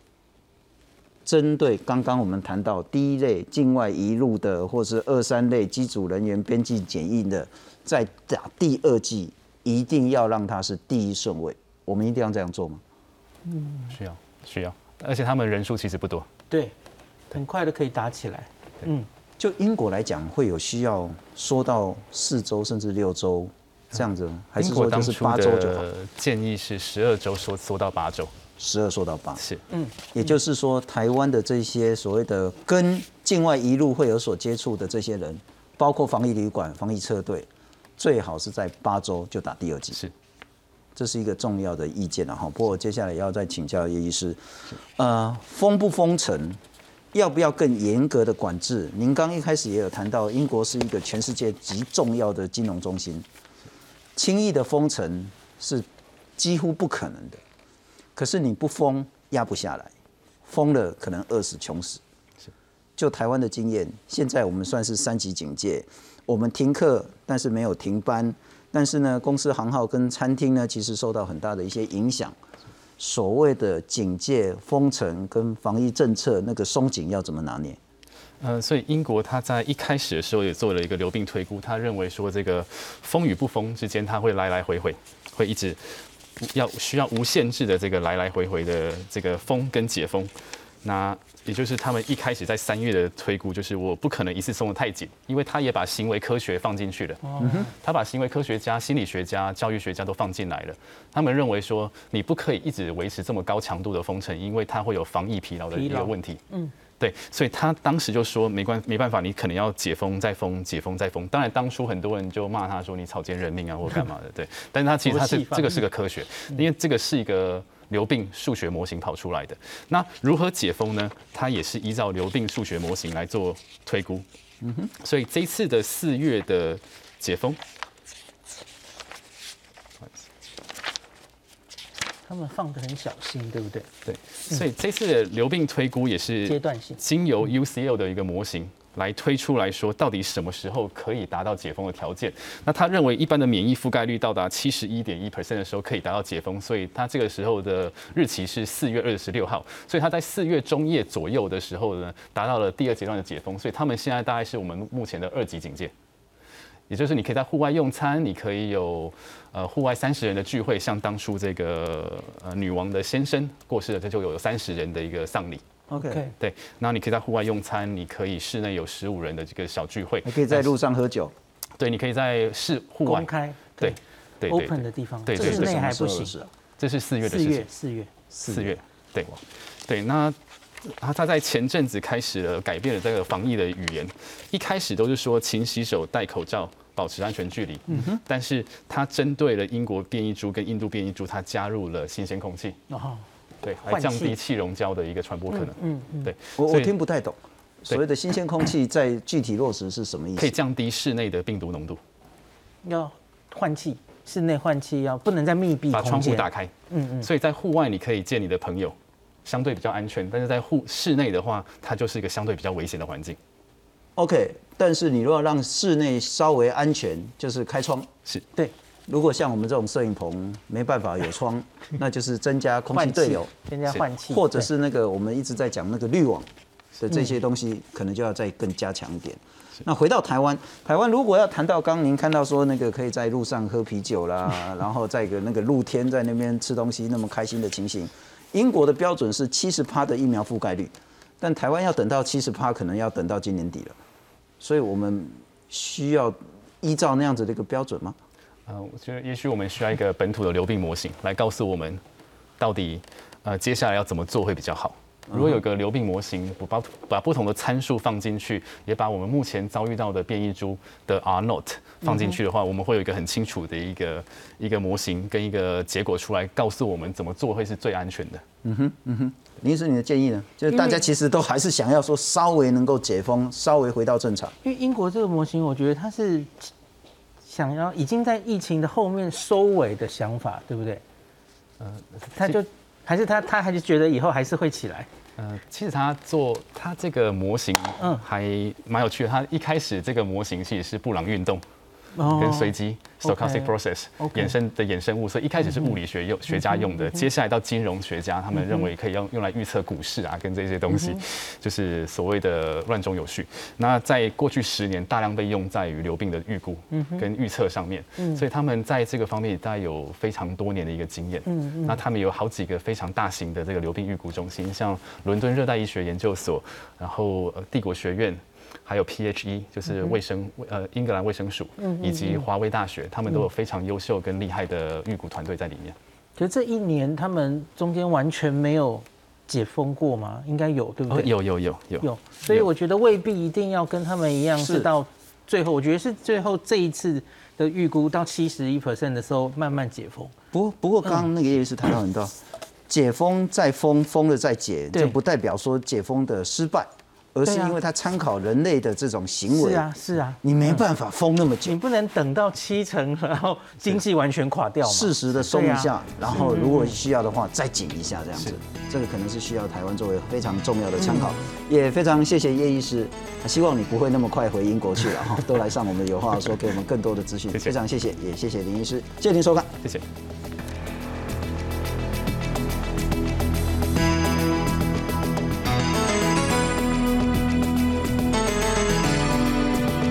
针对刚刚我们谈到第一类境外移入的，或是二三类机组人员边境检疫的，在打第二季，一定要让它是第一顺位。我们一定要这样做吗？嗯需要需要，而且他们人数其实不多。对，很快的可以打起来。嗯，就英国来讲，会有需要缩到四周甚至六周这样子吗，还是英国当初说就是八周就好？的建议是十二周缩缩到八周，十二缩到八。是嗯，也就是说，台湾的这些所谓的跟境外一路会有所接触的这些人，包括防疫旅馆、防疫车队，最好是在八周就打第二剂。是，这是一个重要的意见了哈。不过接下来要再请教叶医师，呃，封不封城，要不要更严格的管制？您刚一开始也有谈到，英国是一个全世界极重要的金融中心，轻易的封城是几乎不可能的。可是你不封，压不下来，封了可能饿死穷死。就台湾的经验，现在我们算是三级警戒，我们停课，但是没有停班。但是呢，公司行号跟餐厅呢，其实受到很大的一些影响。所谓的警戒、封城跟防疫政策，那个松紧要怎么拿捏？呃，所以英国他在一开始的时候也做了一个流病推估，他认为说这个封与不封之间，它会来来回回，会一直要需要无限制的这个来来回回的这个封跟解封。那也就是他们一开始在三月的推估，就是我不可能一次松得太紧，因为他也把行为科学放进去了。他把行为科学家、心理学家、教育学家都放进来了。他们认为说，你不可以一直维持这么高强度的封城，因为它会有防疫疲劳的一个问题。嗯。对，所以他当时就说没关没办法，你可能要解封再封，解封再封。当然，当初很多人就骂他说你草菅人命啊，或干嘛的。对，但是他其实他是这个是个科学，因为这个是一个流病数学模型跑出来的。那如何解封呢？它也是依照流病数学模型来做推估。嗯哼，所以这次的四月的解封。他们放的很小心，对不对？对，所以这次的流病推估也是阶段性，经由 UCL 的一个模型来推出来说，到底什么时候可以达到解封的条件？那他认为一般的免疫覆盖率到达七十一点一 percent 的时候可以达到解封，所以他这个时候的日期是四月二十六号，所以他在四月中叶左右的时候呢，达到了第二阶段的解封，所以他们现在大概是我们目前的二级警戒。也就是你可以在户外用餐，你可以有呃户外三十人的聚会，像当初这个呃女王的先生过世了，这就有三十人的一个丧礼。OK，对，那你可以在户外用餐，你可以室内有十五人的这个小聚会，你可以在路上喝酒，对，你可以在室户外公开，对对 open 的地方，对室内还不行。这是四月的事情，四月四月。对对，那他他在前阵子开始了改变了这个防疫的语言，一开始都是说勤洗手、戴口罩。保持安全距离，嗯哼，但是他针对了英国变异株跟印度变异株，他加入了新鲜空气，哦，对，来降低气溶胶的一个传播可能，嗯嗯，对我我听不太懂，所谓的新鲜空气在具体落实是什么意思？可以降低室内的病毒浓度，要换气，室内换气要不能在密闭，把窗户打开，嗯嗯，所以在户外你可以见你的朋友，相对比较安全，但是在户室内的话，它就是一个相对比较危险的环境。OK，但是你如果让室内稍微安全，就是开窗。是对。如果像我们这种摄影棚没办法有窗，那就是增加空气对流，增加换气，或者是那个我们一直在讲那个滤网的这些东西，可能就要再更加强一点。那回到台湾，台湾如果要谈到刚您看到说那个可以在路上喝啤酒啦，然后在一个那个露天在那边吃东西那么开心的情形，英国的标准是七十趴的疫苗覆盖率，但台湾要等到七十趴，可能要等到今年底了。所以我们需要依照那样子的一个标准吗？呃，我觉得也许我们需要一个本土的流病模型来告诉我们，到底呃接下来要怎么做会比较好。如果有个流病模型，把把不同的参数放进去，也把我们目前遭遇到的变异株的 R not 放进去的话，我们会有一个很清楚的一个一个模型跟一个结果出来，告诉我们怎么做会是最安全的。嗯哼，嗯哼。林医生你的建议呢？就是大家其实都还是想要说稍微能够解封，稍微回到正常。因为英国这个模型，我觉得它是想要已经在疫情的后面收尾的想法，对不对？呃，他就还是他他还是觉得以后还是会起来。呃，其实他做他这个模型，嗯，还蛮有趣的。他一开始这个模型其实是布朗运动。跟随机 stochastic process 衍生的衍生物，所以一开始是物理学用学家用的，接下来到金融学家，他们认为可以用用来预测股市啊，跟这些东西，就是所谓的乱中有序。那在过去十年，大量被用在于流病的预估跟预测上面，所以他们在这个方面大概有非常多年的一个经验。那他们有好几个非常大型的这个流病预估中心，像伦敦热带医学研究所，然后帝国学院。还有 PHE，就是卫生呃英格兰卫生署，以及华威大学，他们都有非常优秀跟厉害的预估团队在里面。可是这一年他们中间完全没有解封过吗？应该有，对不对？有有有有有。所以我觉得未必一定要跟他们一样是到最后，我觉得是最后这一次的预估到七十一 percent 的时候慢慢解封。不过不过刚刚那个叶律师谈到很多，解封再封，封了再解，这不代表说解封的失败。而是因为它参考人类的这种行为。是啊，是啊，你没办法封那么久你，不能等到七成，然后经济完全垮掉。适时的松一下然后如果需要的话再紧一下，这样子，这个可能是需要台湾作为非常重要的参考。也非常谢谢叶医师，希望你不会那么快回英国去了 哈，都来上我们的有话说，给我们更多的资讯，非常谢谢，也谢谢林医师，谢谢您收看。谢谢。